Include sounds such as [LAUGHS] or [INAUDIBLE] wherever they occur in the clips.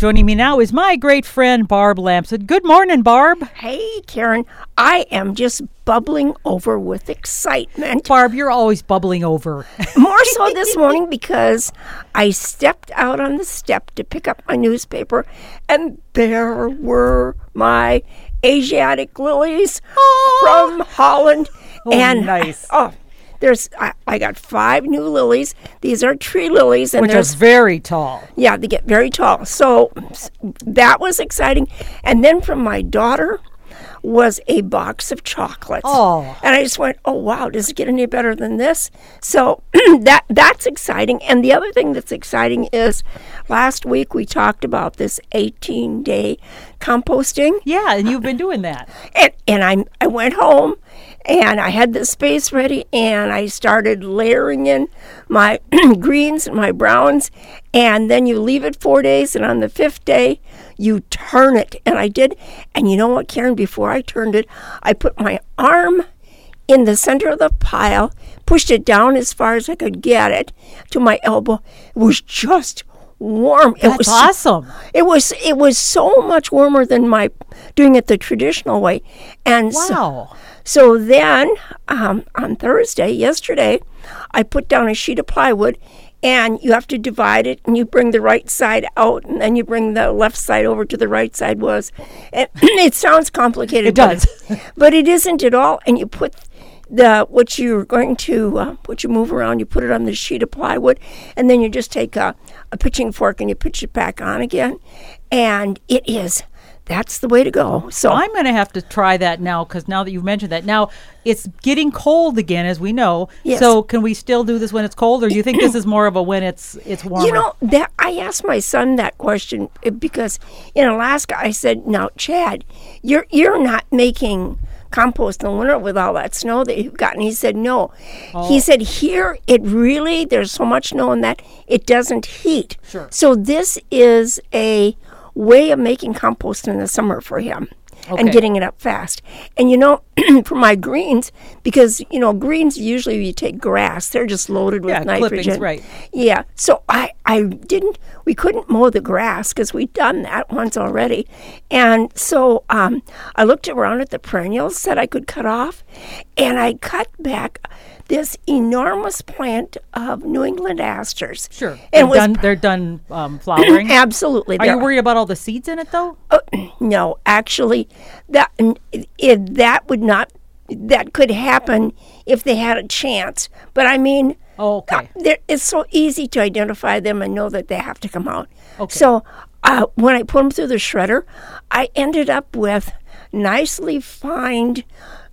Joining me now is my great friend Barb Lamson. Good morning, Barb. Hey, Karen. I am just bubbling over with excitement. Barb, you're always bubbling over. [LAUGHS] More so this morning because I stepped out on the step to pick up my newspaper, and there were my Asiatic lilies from Holland. Oh, and nice. Oh, there's I, I got five new lilies. These are tree lilies, and Which is very tall. yeah, they get very tall. So that was exciting. And then from my daughter was a box of chocolates. Oh. And I just went, "Oh wow, does it get any better than this?" So [CLEARS THROAT] that that's exciting. And the other thing that's exciting is last week we talked about this 18-day composting. Yeah, and you've been doing that. And, and I, I went home and I had the space ready and I started layering in my [CLEARS THROAT] greens and my browns. And then you leave it four days, and on the fifth day, you turn it. And I did. And you know what, Karen? Before I turned it, I put my arm in the center of the pile, pushed it down as far as I could get it to my elbow. It was just warm. It That's was awesome. it was it was so much warmer than my doing it the traditional way, and so, so then um, on Thursday, yesterday, I put down a sheet of plywood, and you have to divide it, and you bring the right side out, and then you bring the left side over to the right side was. And [CLEARS THROAT] it sounds complicated. It but does. it- [LAUGHS] but it isn't at all. And you put the what you're going to uh, what you move around, you put it on the sheet of plywood, and then you just take a, a pitching fork and you pitch it back on again, and it is. That's the way to go. So I'm going to have to try that now because now that you've mentioned that, now it's getting cold again, as we know. Yes. So can we still do this when it's cold, or do you think this is more of a when it's it's warmer? You know that I asked my son that question uh, because in Alaska I said, "Now, Chad, you're you're not making compost in the winter with all that snow that you've gotten. He said, "No." Oh. He said, "Here, it really there's so much snow in that it doesn't heat. Sure. So this is a way of making compost in the summer for him." Okay. And getting it up fast. And you know, [CLEARS THROAT] for my greens, because, you know, greens usually you take grass, they're just loaded with Yeah, clippings, nitrogen. right. Yeah. So I, I didn't, we couldn't mow the grass because we'd done that once already. And so um, I looked around at the perennials that I could cut off and I cut back this enormous plant of New England asters. sure. And They're was done. They're done um, flowering. [CLEARS THROAT] absolutely. Are you worried about all the seeds in it though? [CLEARS THROAT] no, actually, that it, that would not, that could happen if they had a chance. But I mean, Oh, okay. there, it's so easy to identify them and know that they have to come out. Okay. So uh, when I put them through the shredder, I ended up with nicely fined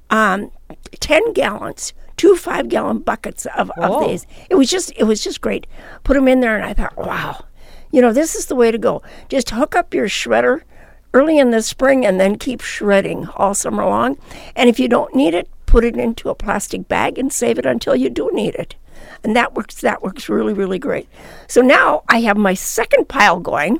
um, ten gallons, two five gallon buckets of, Whoa. of these. It was just it was just great. Put them in there, and I thought, wow, you know, this is the way to go. Just hook up your shredder early in the spring and then keep shredding all summer long. And if you don't need it, put it into a plastic bag and save it until you do need it. And that works that works really, really great. So now I have my second pile going.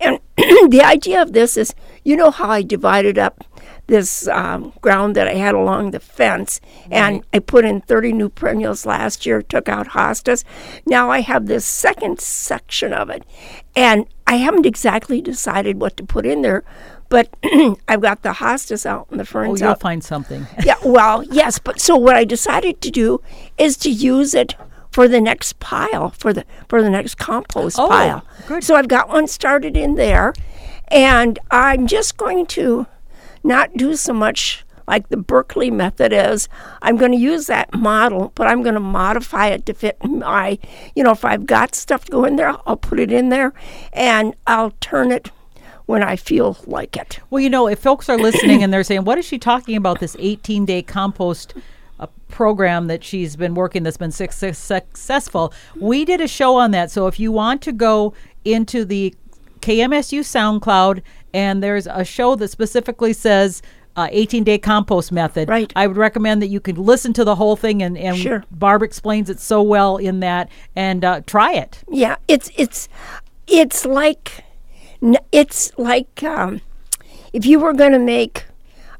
And [CLEARS THROAT] the idea of this is you know how I divided up this um, ground that I had along the fence, and I put in 30 new perennials last year, took out hostas. Now I have this second section of it, and I haven't exactly decided what to put in there, but [CLEARS THROAT] I've got the hostas out and the ferns Oh, you'll out. find something. Yeah, well, yes, but so what I decided to do is to use it for the next pile, for the for the next compost Oh, pile. good. So I've got one started in there, and I'm just going to not do so much like the Berkeley method is. I'm going to use that model, but I'm going to modify it to fit my, you know, if I've got stuff to go in there, I'll put it in there, and I'll turn it when I feel like it. Well, you know, if folks are listening and they're saying, "What is she talking about? This 18-day compost uh, program that she's been working that's been suc- suc- successful?" We did a show on that. So if you want to go into the KMSU SoundCloud and there's a show that specifically says. Uh, 18 day compost method. Right. I would recommend that you could listen to the whole thing, and, and Sure. Barb explains it so well in that, and uh, try it. Yeah, it's it's it's like it's like um, if you were going to make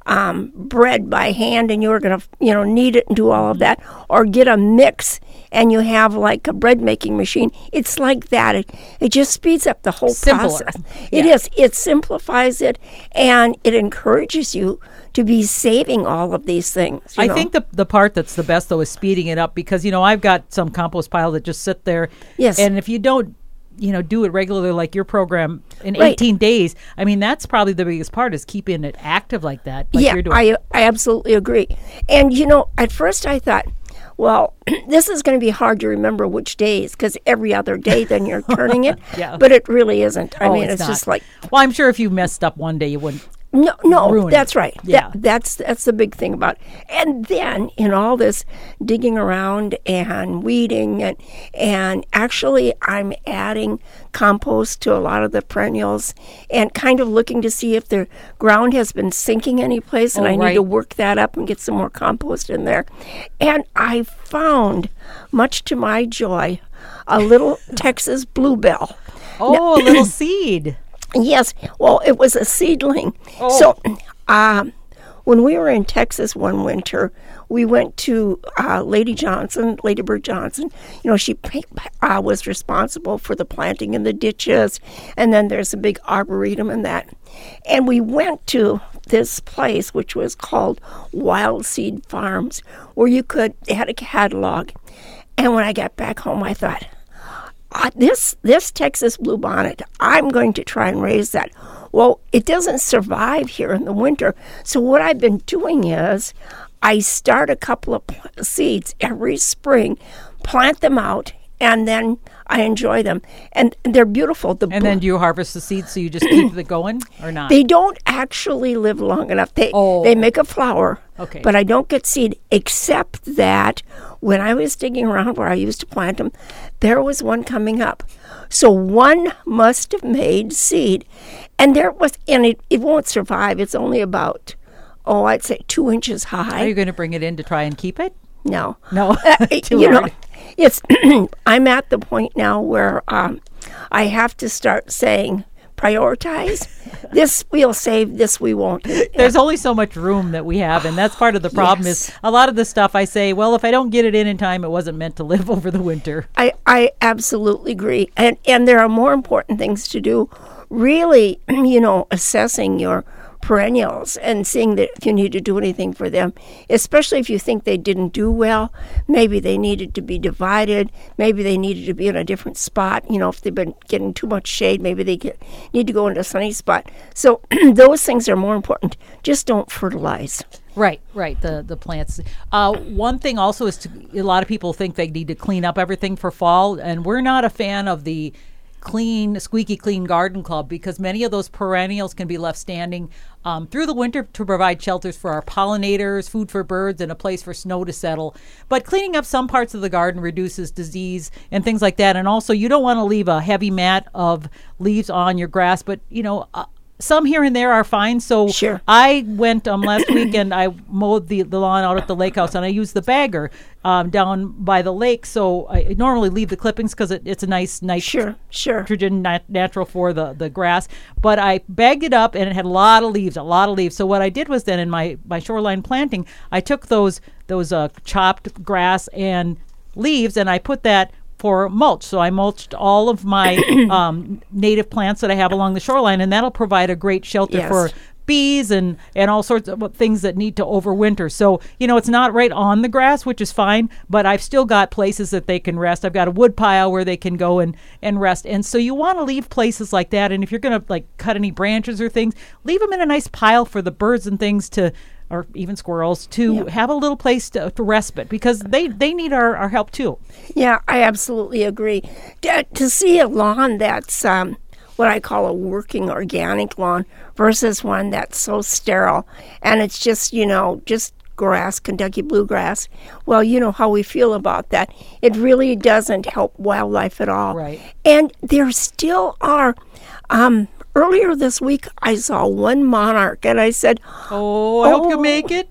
um, bread by hand and you're going to, you know, knead it and do all of that, or get a mix and you have like a bread making machine. It's like that. It, it just speeds up the whole Simpler. process. It is. It simplifies it and it encourages you to be saving all of these things. I know. think the the part that's the best though is speeding it up because you know I've got some compost pile that just sit there. Yes. And if you don't, you know, do it regularly like your program in Right. 18 days, I mean that's probably the biggest part is keeping it active like that. Like yeah, you're doing. I I absolutely agree. And you know, at first I thought, well, [CLEARS THROAT] this is going to be hard to remember which days because every other day then you're [LAUGHS] turning it. Yeah. But it really isn't. I Oh, mean, it's, not. just like Well, I'm sure if you messed up one day, you wouldn't. No, no, ruin it. that's right. Yeah. That, that's that's the big thing about. It. And then in all this digging around and weeding and and actually I'm adding compost to a lot of the perennials and kind of looking to see if the ground has been sinking any place and Oh, I need to work that up and get some more compost in there. And I found, much to my joy, a little [LAUGHS] Texas bluebell. Oh, a little [CLEARS THROAT] seed. Yes. Well, it was a seedling. So, um, when we were in Texas one winter, we went to uh, Lady Johnson, Lady Bird Johnson. You know, she uh, was responsible for the planting in the ditches, and then there's a big arboretum and that. And we went to this place, which was called Wild Seed Farms, where you could, they had a catalog. And when I got back home, I thought, uh, this this Texas bluebonnet, I'm going to try and raise that. Well, it doesn't survive here in the winter. So what I've been doing is I start a couple of seeds every spring, plant them out, and then I enjoy them. And they're beautiful. The And then do you harvest the seeds so you just keep it going or not? they don't actually live long enough. They Oh. they make a flower. Okay. But I don't get seed except that when I was digging around where I used to plant them, there was one coming up. So one must have made seed, and there was, and it, it won't survive. It's only about, oh, I'd say two inches high. Are you going to bring it in to try and keep it? No. No, Uh, [LAUGHS] you know, it's [CLEARS THROAT] I'm at the point now where um, I have to start saying prioritize. this we'll save. This we won't. There's only so much room that we have, and that's part of the [SIGHS] problem. Yes. Is a lot of the stuff I say, well, if I don't get it in in time, it wasn't meant to live [LAUGHS] over the winter. I, I absolutely agree. And and there are more important things to do. Really, [CLEARS THROAT] you know, assessing your perennials and seeing that if you need to do anything for them, especially if you think they didn't do well, maybe they needed to be divided, maybe they needed to be in a different spot. You know, if they've been getting too much shade, maybe they get, need to go into a sunny spot. So [CLEARS THROAT] those things are more important. Just don't fertilize. Right, right. The the plants. Uh, one thing also is to, a lot of people think they need to clean up everything for fall, and we're not a fan of the clean, squeaky clean garden club because many of those perennials can be left standing um, through the winter to provide shelters for our pollinators, food for birds, and a place for snow to settle. But cleaning up some parts of the garden reduces disease and things like that. And also, you don't want to leave a heavy mat of leaves on your grass, but you know. Uh, some here and there are fine. So Sure. I went um, last weekend. I mowed the, the lawn out at the lake house, and I used the bagger um, down by the lake. So I normally leave the clippings because it, it's a nice, nice Sure, sure. nitrogen nat- natural for the, the grass. But I bagged it up, and it had a lot of leaves, a lot of leaves. So what I did was then in my my shoreline planting, I took those those uh, chopped grass and leaves, and I put that for mulch. So I mulched all of my [COUGHS] um, native plants that I have along the shoreline, and that'll provide a great shelter Yes. for bees and and all sorts of things that need to overwinter. So you know it's not right on the grass, which is fine, but I've still got places that they can rest. I've got a wood pile where they can go and and rest. And so you want to leave places like that. And if you're going to like cut any branches or things, leave them in a nice pile for the birds and things to. Or even squirrels to Yeah. have a little place to, to respite because they, they need our, our help too. Yeah, I absolutely agree. To, to see a lawn that's um, what I call a working organic lawn versus one that's so sterile and it's just, you know, just grass, Kentucky bluegrass. Well, you know how we feel about that. It really doesn't help wildlife at all. Right. And there still are. Um, earlier this week, I saw one monarch, and I said, Oh, I hope you Oh. make it.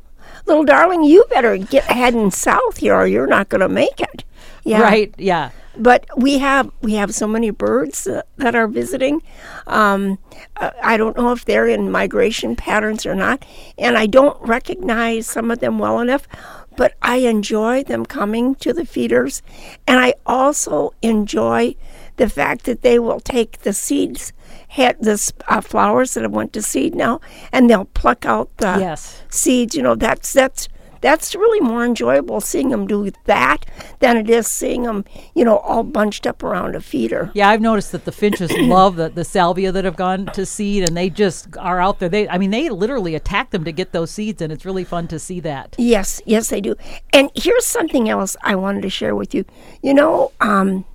"Little darling, you better get heading south here, or you're not going to make it." Yeah. Right. Yeah. but we have we have so many birds uh, that are visiting. Um, uh, I don't know if they're in migration patterns or not, and I don't recognize some of them well enough. But I enjoy them coming to the feeders, and I also enjoy the fact that they will take the seeds, had the uh, flowers that have went to seed now, and they'll pluck out the Yes. seeds. You know, that's that's that's really more enjoyable seeing them do that than it is seeing them, you know, all bunched up around a feeder. Yeah, I've noticed that the finches [CLEARS THROAT] love the, the salvia that have gone to seed, and they just are out there. They, I mean, they literally attack them to get those seeds, and it's really fun to see that. Yes, yes, they do. And here's something else I wanted to share with you. You know, um,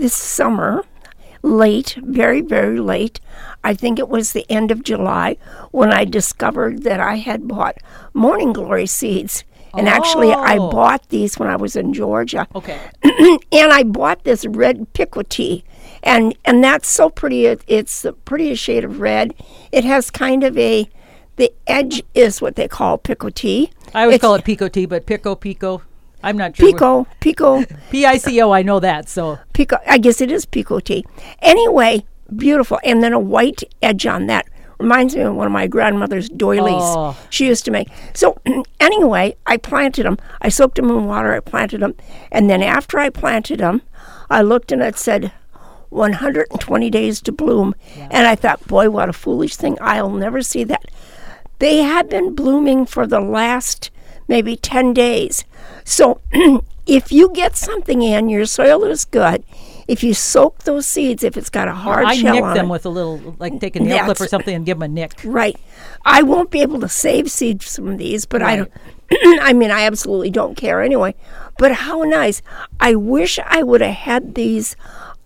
this summer, late, very, very late, I think it was the end of July, when I discovered that I had bought morning glory seeds. And actually, I Oh. bought these when I was in Georgia. Okay. [CLEARS THROAT] and I bought this red picotee, and and that's so pretty. It, it's the prettiest shade of red. It has kind of a, the edge is what they call picotee. I always It's call it pico tea, but pico pico. I'm not sure. pico, pico, [LAUGHS] P I C O. I know that. So pico. I guess it is Pico tea. Anyway, beautiful, and then a white edge on that. Reminds me of one of my grandmother's doilies Oh. she used to make. So [CLEARS THROAT] anyway, I planted them. I soaked them in water. I planted them, and then after I planted them, I looked and it said 120 days to bloom, and I thought, boy, what a foolish thing! I'll never see that. They have been blooming for the last maybe 10 days. So [CLEARS THROAT] if you get something in, your soil is good. If you soak those seeds, if it's got a hard I shell nick on them it, with a little, like take a nail clip or something and give them a nick. Right. I won't be able to save seeds from these, but I don't. [CLEARS THROAT] I mean, I absolutely don't care anyway. But how nice! I wish I would have had these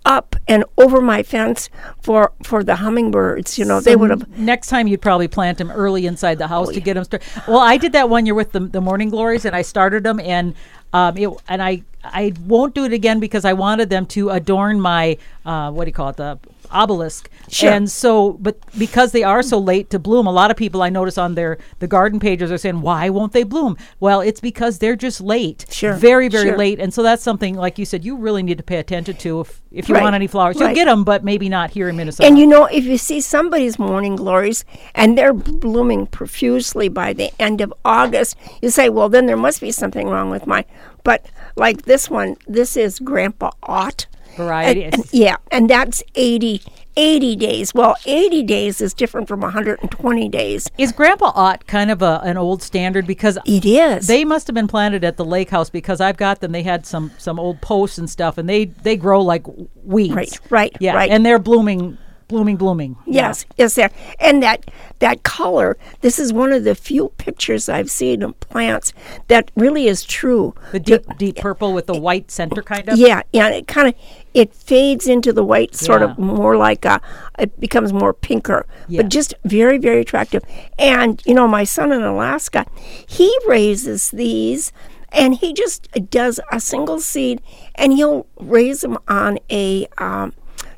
up and over my fence for for the hummingbirds. You know, they would have. Next time, you'd probably plant them early inside the house to get them started. Well, I did that one year with the, the morning glories, and I started them, and um, it, and I I won't do it again because I wanted them to adorn my uh, what do you call it the obelisk. Sure. And so, but because they are so late to bloom, a lot of people I notice on their the garden pages are saying, "Why won't they bloom?" Well, it's because they're just late. Sure, Very very sure. late, and so that's something like you said you really need to pay attention to if if you Right, want any flowers. You'll get them, but maybe not here in Minnesota. And you know, if you see somebody's morning glories and they're blooming profusely by the end of August, you say, well, then there must be something wrong with mine. But like this one, this is Grandpa Ott. Variety. And- and- yeah, and that's 80, 80 days. Well, 80 days is different from 120 days. Is Grandpa Ott kind of a, an old standard because It is. they must have been planted at the lake house because I've got them. They had some some old posts and stuff, and they they grow like weeds. Right, right, yeah, right. and they're blooming, blooming, blooming. Yes, yes, there. And that that color, this is one of the few pictures I've seen of plants that really is true. the deep deep purple with the white center, kind of. Yeah, yeah, and it kind of it fades into the white, sort Yeah. of more like a. It becomes more pinker, Yeah. but just very, very attractive. And you know, my son in Alaska, he raises these, and he just does a single seed, and he'll raise them on a um,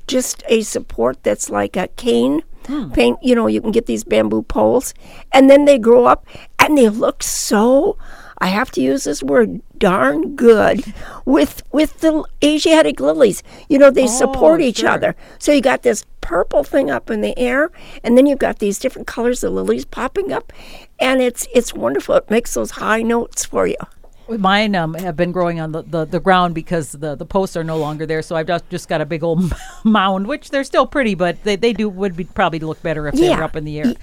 just a support that's like a cane. Oh. Paint, you know, you can get these bamboo poles, and then they grow up, and they look so. I have to use this word darn good with with the Asiatic lilies. You know, they oh, support each sure. other. So you got this purple thing up in the air, and then you've got these different colors of lilies popping up, and it's it's wonderful. It makes those high notes for you. Mine um, have been growing on the, the, the ground because the, the posts are no longer there. So I've just, just got a big old [LAUGHS] mound, which they're still pretty, but they, they do would be probably look better if they Yeah. were up in the air.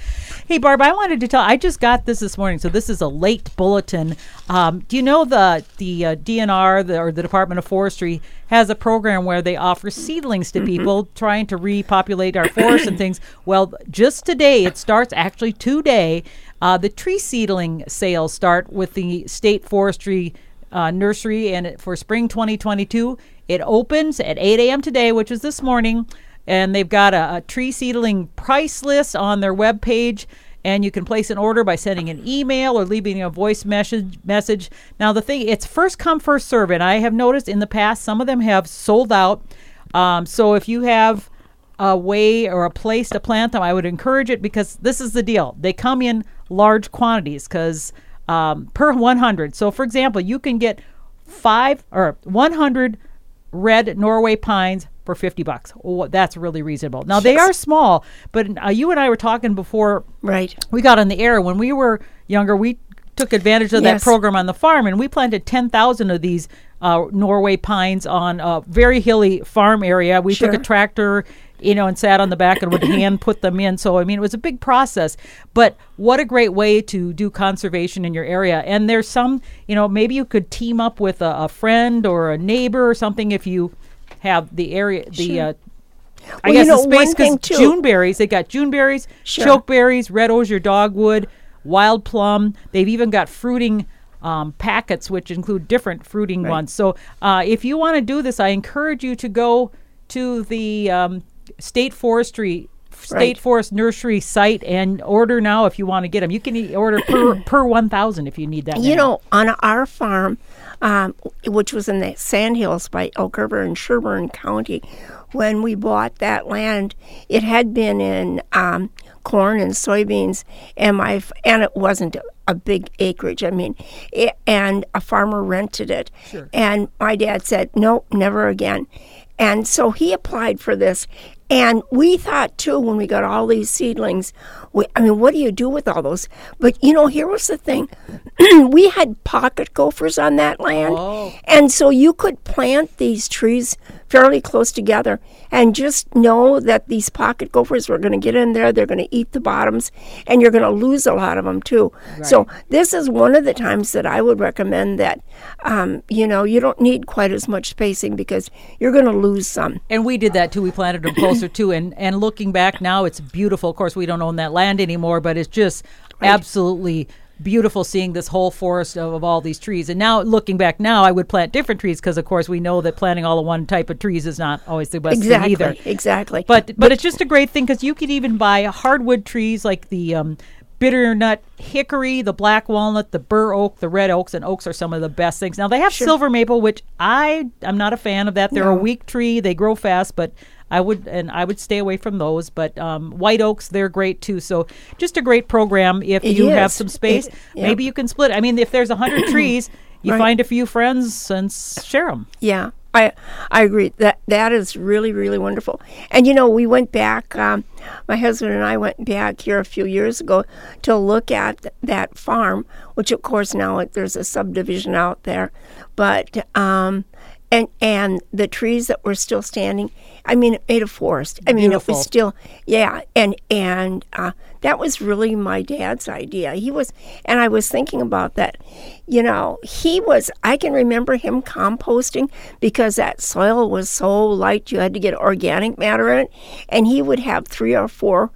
Hey, Barb, I wanted to tell. I just got this this morning, so this is a late bulletin. Um, do you know the the uh, DNR the, or the Department of Forestry has a program where they offer seedlings to people trying to repopulate our forests and things? Well, just today it starts. Actually, today. Uh, the tree seedling sales start with the state forestry uh, nursery, and for spring 2022, it opens at 8 a.m. today, which is this morning, and they've got a, a tree seedling price list on their webpage. And you can place an order by sending an email or leaving a voice message. Message. Now the thing, it's first come first serve, and I have noticed in the past some of them have sold out. Um, so if you have a way or a place to plant them, I would encourage it because this is the deal. They come in large quantities because um, per 100. So, for example, you can get five or 100 red Norway pines for 50 bucks. Oh, that's really reasonable. Now they are small, but uh, you and I were talking before Right. we got on the air when we were younger we took advantage of that program on the farm and we planted 10,000 of these uh, Norway pines on a very hilly farm area. We took a tractor, you know, and sat on the back and would hand put them in. So I mean, it was a big process. But what a great way to do conservation in your area. And there's some, you know, maybe you could team up with a, a friend or a neighbor or something if you have the area, the Sure. uh, I Well, you guess know, the space because June berries. They got June berries, Sure. chokeberries, red osier dogwood, wild plum. They've even got fruiting um, packets, which include different fruiting Right. ones. So uh, if you want to do this, I encourage you to go to the um, state forestry. State Right. Forest Nursery site and order now if you want to get them. You can order per [CLEARS THROAT] per one thousand if you need that. You many. know, on our farm, um, which was in the Sandhills by Elk River in Sherburne County, when we bought that land, it had been in um, corn and soybeans, and my and it wasn't a big acreage. I mean, it, and a farmer rented it, Sure. and my dad said, "No, never again." And so he applied for this. And we thought too when we got all these seedlings, we, I mean, what do you do with all those? But you know, here was the thing: [CLEARS THROAT] we had pocket gophers on that land, Oh. and so you could plant these trees fairly close together, and just know that these pocket gophers were going to get in there, they're going to eat the bottoms, and you're going to lose a lot of them too. So this is one of the times that I would recommend that, um, you know, you don't need quite as much spacing because you're going to lose some. And we did that too. We planted them closer too. And and looking back now, it's beautiful. Of course, we don't own that land anymore, but it's just absolutely beautiful seeing this whole forest of, of all these trees. And now looking back now, I would plant different trees because, of course, we know that planting all of one type of trees is not always the best Exactly, thing either. exactly. But but it's just a great thing because you could even buy hardwood trees like the um, bitter nut hickory, the black walnut, the bur oak, the red oaks, and oaks are some of the best things. Now they have silver maple, which I I'm not a fan of that. They're a weak tree; they grow fast, but I would and I would stay away from those. But um, white oaks, they're great too. So just a great program if It you have some space. It-. Maybe you can split. I mean, if there's a hundred [CLEARS THROAT] trees, you Right. find a few friends and share them. Yeah, I I agree. That that is really really wonderful. And you know, we went back. Um, my husband and I went back here a few years ago to look at th- that farm, which of course now there's a subdivision out there, but um, and and the trees that were still standing. I mean, it made a forest. I mean, it was still yeah, and and uh, that was really my dad's idea. He was, and I was thinking about that. You know, he was. I can remember him composting because that soil was so light. You had to get organic matter in it, and he would have three or four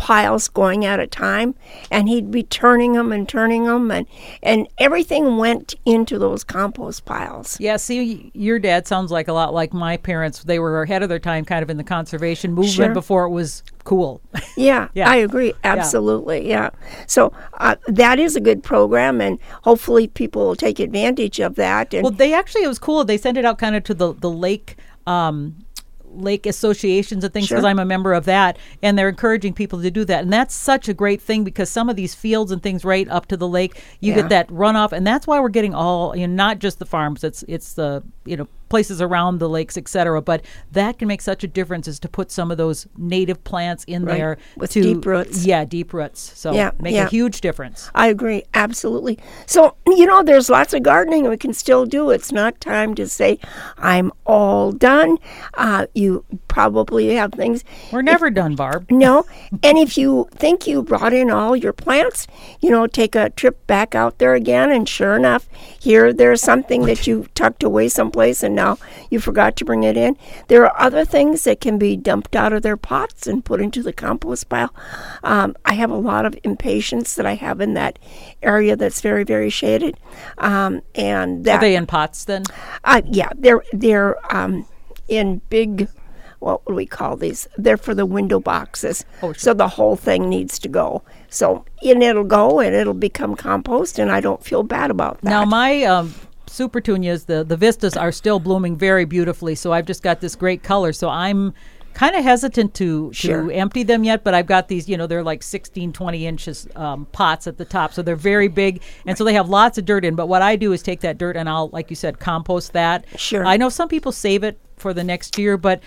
piles going at a time and he'd be turning them and turning them and and everything went into those compost piles Yeah, see, your dad sounds like a lot like my parents. They were ahead of their time, kind of in the conservation movement Sure. before it was cool. [LAUGHS] Yeah, Yeah. I agree. Absolutely. Yeah. So uh, that is a good program, and hopefully people will take advantage of that. And well, they actually it was cool. They sent it out kind of to the the lake. Um, lake associations and things because Sure. I'm a member of that and they're encouraging people to do that and that's such a great thing because some of these fields and things right up to the lake you Yeah. get that runoff and that's why we're getting all you know not just the farms it's it's the you know places around the lakes etc but that can make such a difference is to put some of those native plants in Right. there With to deep roots. yeah deep roots so Yeah, make yeah. a huge difference I agree. Absolutely. So, you know, there's lots of gardening we can still do. It's not time to say, I'm all done. Uh, you probably have things. we're never done barb [LAUGHS] No. and if you think you brought in all your plants, you know, take a trip back out there again. And sure enough, here there's something that you tucked away someplace and now you forgot to bring it in. There are other things that can be dumped out of their pots and put into the compost pile. Um, I have a lot of impatiens that I have in that area that's very, very shaded. Um, and that are they in pots then uh, yeah, they're they're um, in big. What would we call these? They're for the window boxes. Oh, sure. So the whole thing needs to go. So and it'll go and it'll become compost, and I don't feel bad about that. Now my um, Supertunias, the the vistas are still blooming very beautifully. So I've just got this great color. So I'm kind of hesitant to Sure. to empty them yet, but I've got these, you know, they're like 16, 20 inches um, pots at the top, so they're very big, and so they have lots of dirt in. But what I do is take that dirt and I'll, like you said, compost that. Sure. I know some people save it for the next year, but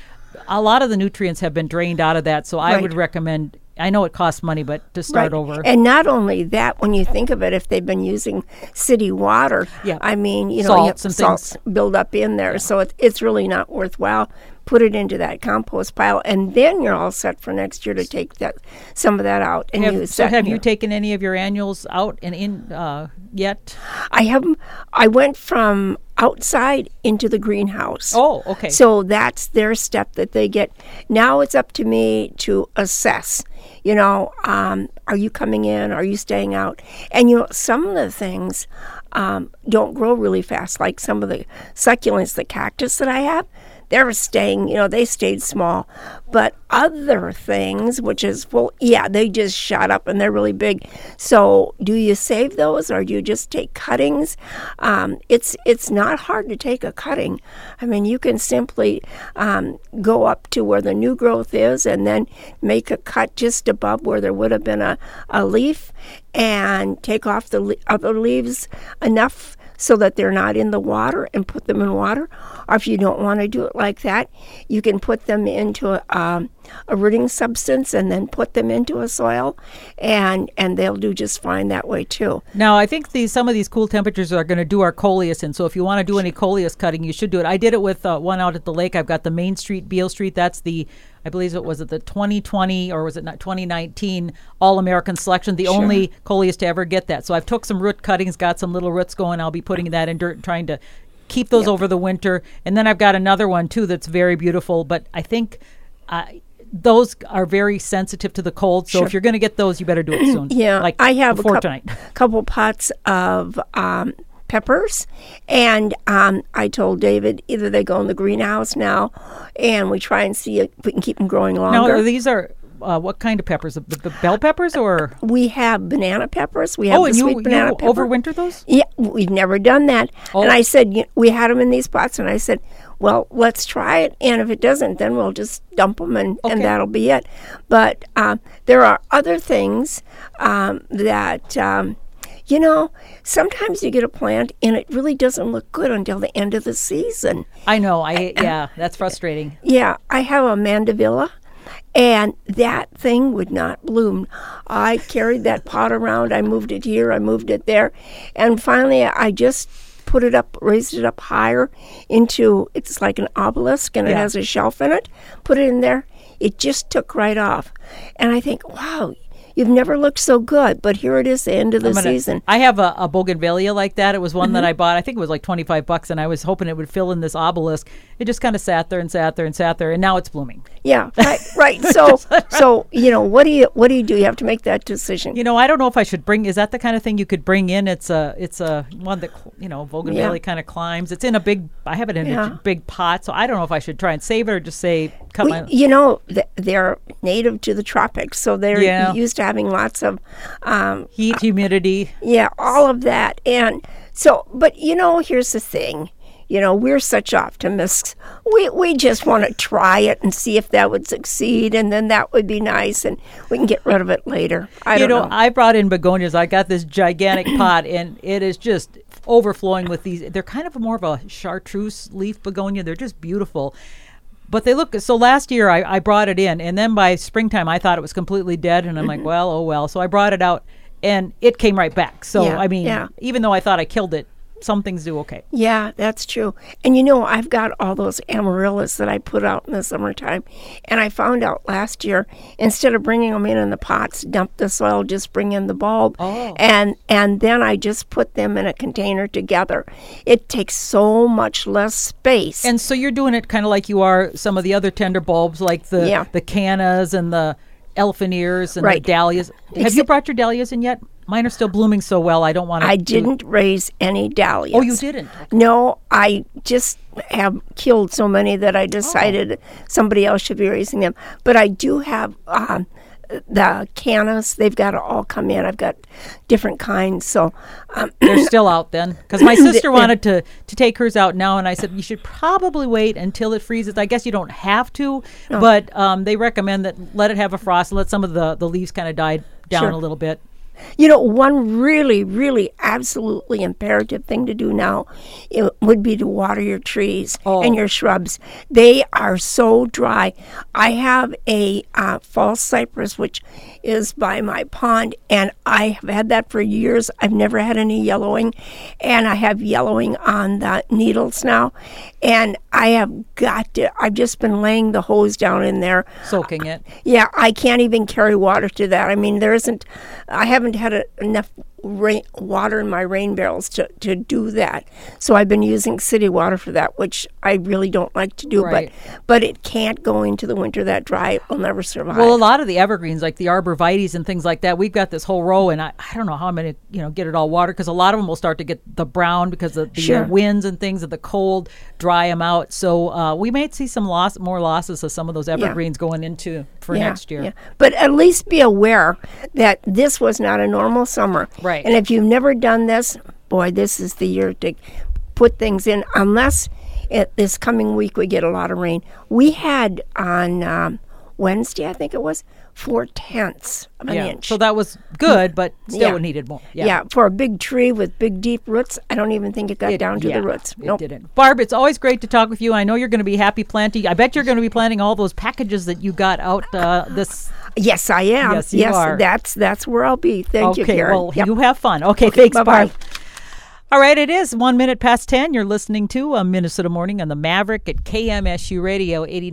a lot of the nutrients have been drained out of that, so I Right. would recommend. I know it costs money, but to start Right. over. And not only that, when you think of it, if they've been using city water, Yeah. I mean, you know, Salts you salts build up in there, so it, it's really not worthwhile. Put it into that compost pile, and then you're all set for next year to take that some of that out and have, use so have in you taken any of your annuals out and in uh, yet? I have. I went from outside into the greenhouse. Oh, okay. So that's their step that they get. Now it's up to me to assess. You know, um, are you coming in? Are you staying out? And you know, some of the things um, don't grow really fast, like some of the succulents, the cactus that I have. They're staying, you know, they stayed small. But other things, which is, well, yeah, they just shot up and they're really big. So, do you save those or do you just take cuttings? Um, it's it's not hard to take a cutting. I mean, you can simply um, go up to where the new growth is and then make a cut just above where there would have been a, a leaf and take off the le- other leaves enough so that they're not in the water and put them in water. Or if you don't want to do it like that, you can put them into a, um, a rooting substance and then put them into a soil, and and they'll do just fine that way too. Now, I think these some of these cool temperatures are going to do our coleus in. So if you want to do any coleus cutting, you should do it. I did it with uh, one out at the lake. I've got the Main Street, Beale Street. That's the, I believe it was at the 2020 or was it not 2019 All American Selection, the only coleus to ever get that. So I've took some root cuttings, got some little roots going. I'll be putting that in dirt and trying to keep those over the winter. And then I've got another one too that's very beautiful. But I think. Uh, those are very sensitive to the cold, so Sure. if you're going to get those, you better do it soon. [CLEARS THROAT] Yeah, like I have before a coup- tonight. couple pots of um, peppers, and um, I told David either they go in the greenhouse now, and we try and see if we can keep them growing longer. are these are uh, what kind of peppers? The, the bell peppers or? we have banana peppers. We have Oh, the and you, sweet banana you pepper. overwinter those? Yeah, we've never done that. Oh. And I said, y- we had them in these pots, and I said, well, let's try it. And if it doesn't, then we'll just dump them, and, Okay. and that'll be it. But um, there are other things um, that. Um, you know, sometimes you get a plant and it really doesn't look good until the end of the season. I know. I yeah, that's frustrating. Yeah, I have a mandevilla, and that thing would not bloom. I carried that pot around. I moved it here, I moved it there, and finally I just put it up, raised it up higher into it's like an obelisk, and it has a shelf in it. Put it in there. It just took right off, and I think, wow. You've never looked so good, but here it is, the end of the gonna- season. I have a, a bougainvillea like that. It was one Mm-hmm. that I bought. I think it was like twenty five bucks, and I was hoping it would fill in this obelisk. It just kind of sat there and sat there and sat there, and now it's blooming. Yeah, [LAUGHS] right, right. So, [LAUGHS] so you know, what do you what do you do? You have to make that decision. You know, I don't know if I should bring. Is that the kind of thing you could bring in? It's a it's a one that you know bougainvillea Yeah. kind of climbs. It's in a big. I have it in a Yeah. j- big pot, so I don't know if I should try and save it or just say cut We, my. you know, th- they're native to the tropics, so they're Yeah. used to having lots of, um, Heat, humidity. yeah, all of that. And so, but you know, here's the thing. You know, we're such optimists. We we just want to try it and see if that would succeed, and then that would be nice, and we can get rid of it later. I you know, know. I brought in begonias. I got this gigantic [CLEARS THROAT] pot, and it is just overflowing with these. They're kind of more of a chartreuse leaf begonia. They're just beautiful. But they look so. Last year, I, I brought it in, and then by springtime, I thought it was completely dead, and I'm like, well, oh well. So I brought it out, and it came right back. So Yeah, I mean, yeah. even though I thought I killed it, some things do okay. Yeah, that's true. And you know, I've got all those amaryllis that I put out in the summertime. And I found out last year, instead of bringing them in in the pots, dump the soil, just bring in the bulb. Oh. And and then I just put them in a container together. It takes so much less space. And so you're doing it kind of like you are some of the other tender bulbs, like the Yeah. the cannas and the elephant ears and Right. the dahlias. Have you brought your dahlias in yet? Mine are still blooming so well. I don't want to. I didn't raise any dahlias. Oh, you didn't? No, I just have killed so many that I decided somebody else should be raising them. But I do have um, the cannas, they've got to all come in. I've got different kinds. So um, They're [CLEARS THROAT] still out then because my [LAUGHS] sister wanted to to take hers out now, and I said you should probably wait until it freezes. I guess you don't have to, but um, they recommend that let it have a frost, and let some of the the leaves kind of die down Sure. a little bit. You know, one really, really absolutely imperative thing to do now it would be to water your trees Oh. and your shrubs. They are so dry. I have a uh, false cypress, which is by my pond, and I have had that for years. I've never had any yellowing, and I have yellowing on the needles now. And I have got to, I've just been laying the hose down in there. Soaking it. Yeah, I can't even carry water to that. I mean, there isn't, I haven't had a, enough rain, water in my rain barrels to, to do that. So I've been using city water for that, which I really don't like to do. Right. But but it can't go into the winter that dry. It will never survive. Well, a lot of the evergreens, like the arborvitaes and things like that, we've got this whole row, and I, I don't know how I'm going to you know get it all watered because a lot of them will start to get the brown because of the uh, Sure. winds and things of the cold dry them out. So uh, we might see some loss, more losses of some of those evergreens going into for Yeah, next year. yeah. But at least be aware that this was not a normal summer. Right. And if you've never done this, boy, this is the year to put things in, unless it, this coming week we get a lot of rain. We had on um, Wednesday, I think it was, four tenths of an Yeah. inch. So that was good, but still Yeah. needed more. yeah. for a big tree with big deep roots, I don't even think it got It- down to yeah, the roots. It didn't. Barb, it's always great to talk with you. I know you're going to be happy planting. I bet you're going to be planting all those packages that you got out uh, this. Yes, I am. Yes, you are. that's that's where I'll be. Thank you, okay, Karen. well, Yep. you have fun. Okay, thanks, bye-bye. Barb. All right, it is one minute past 10. You're listening to a Minnesota Morning on the Maverick at KMSU Radio 89.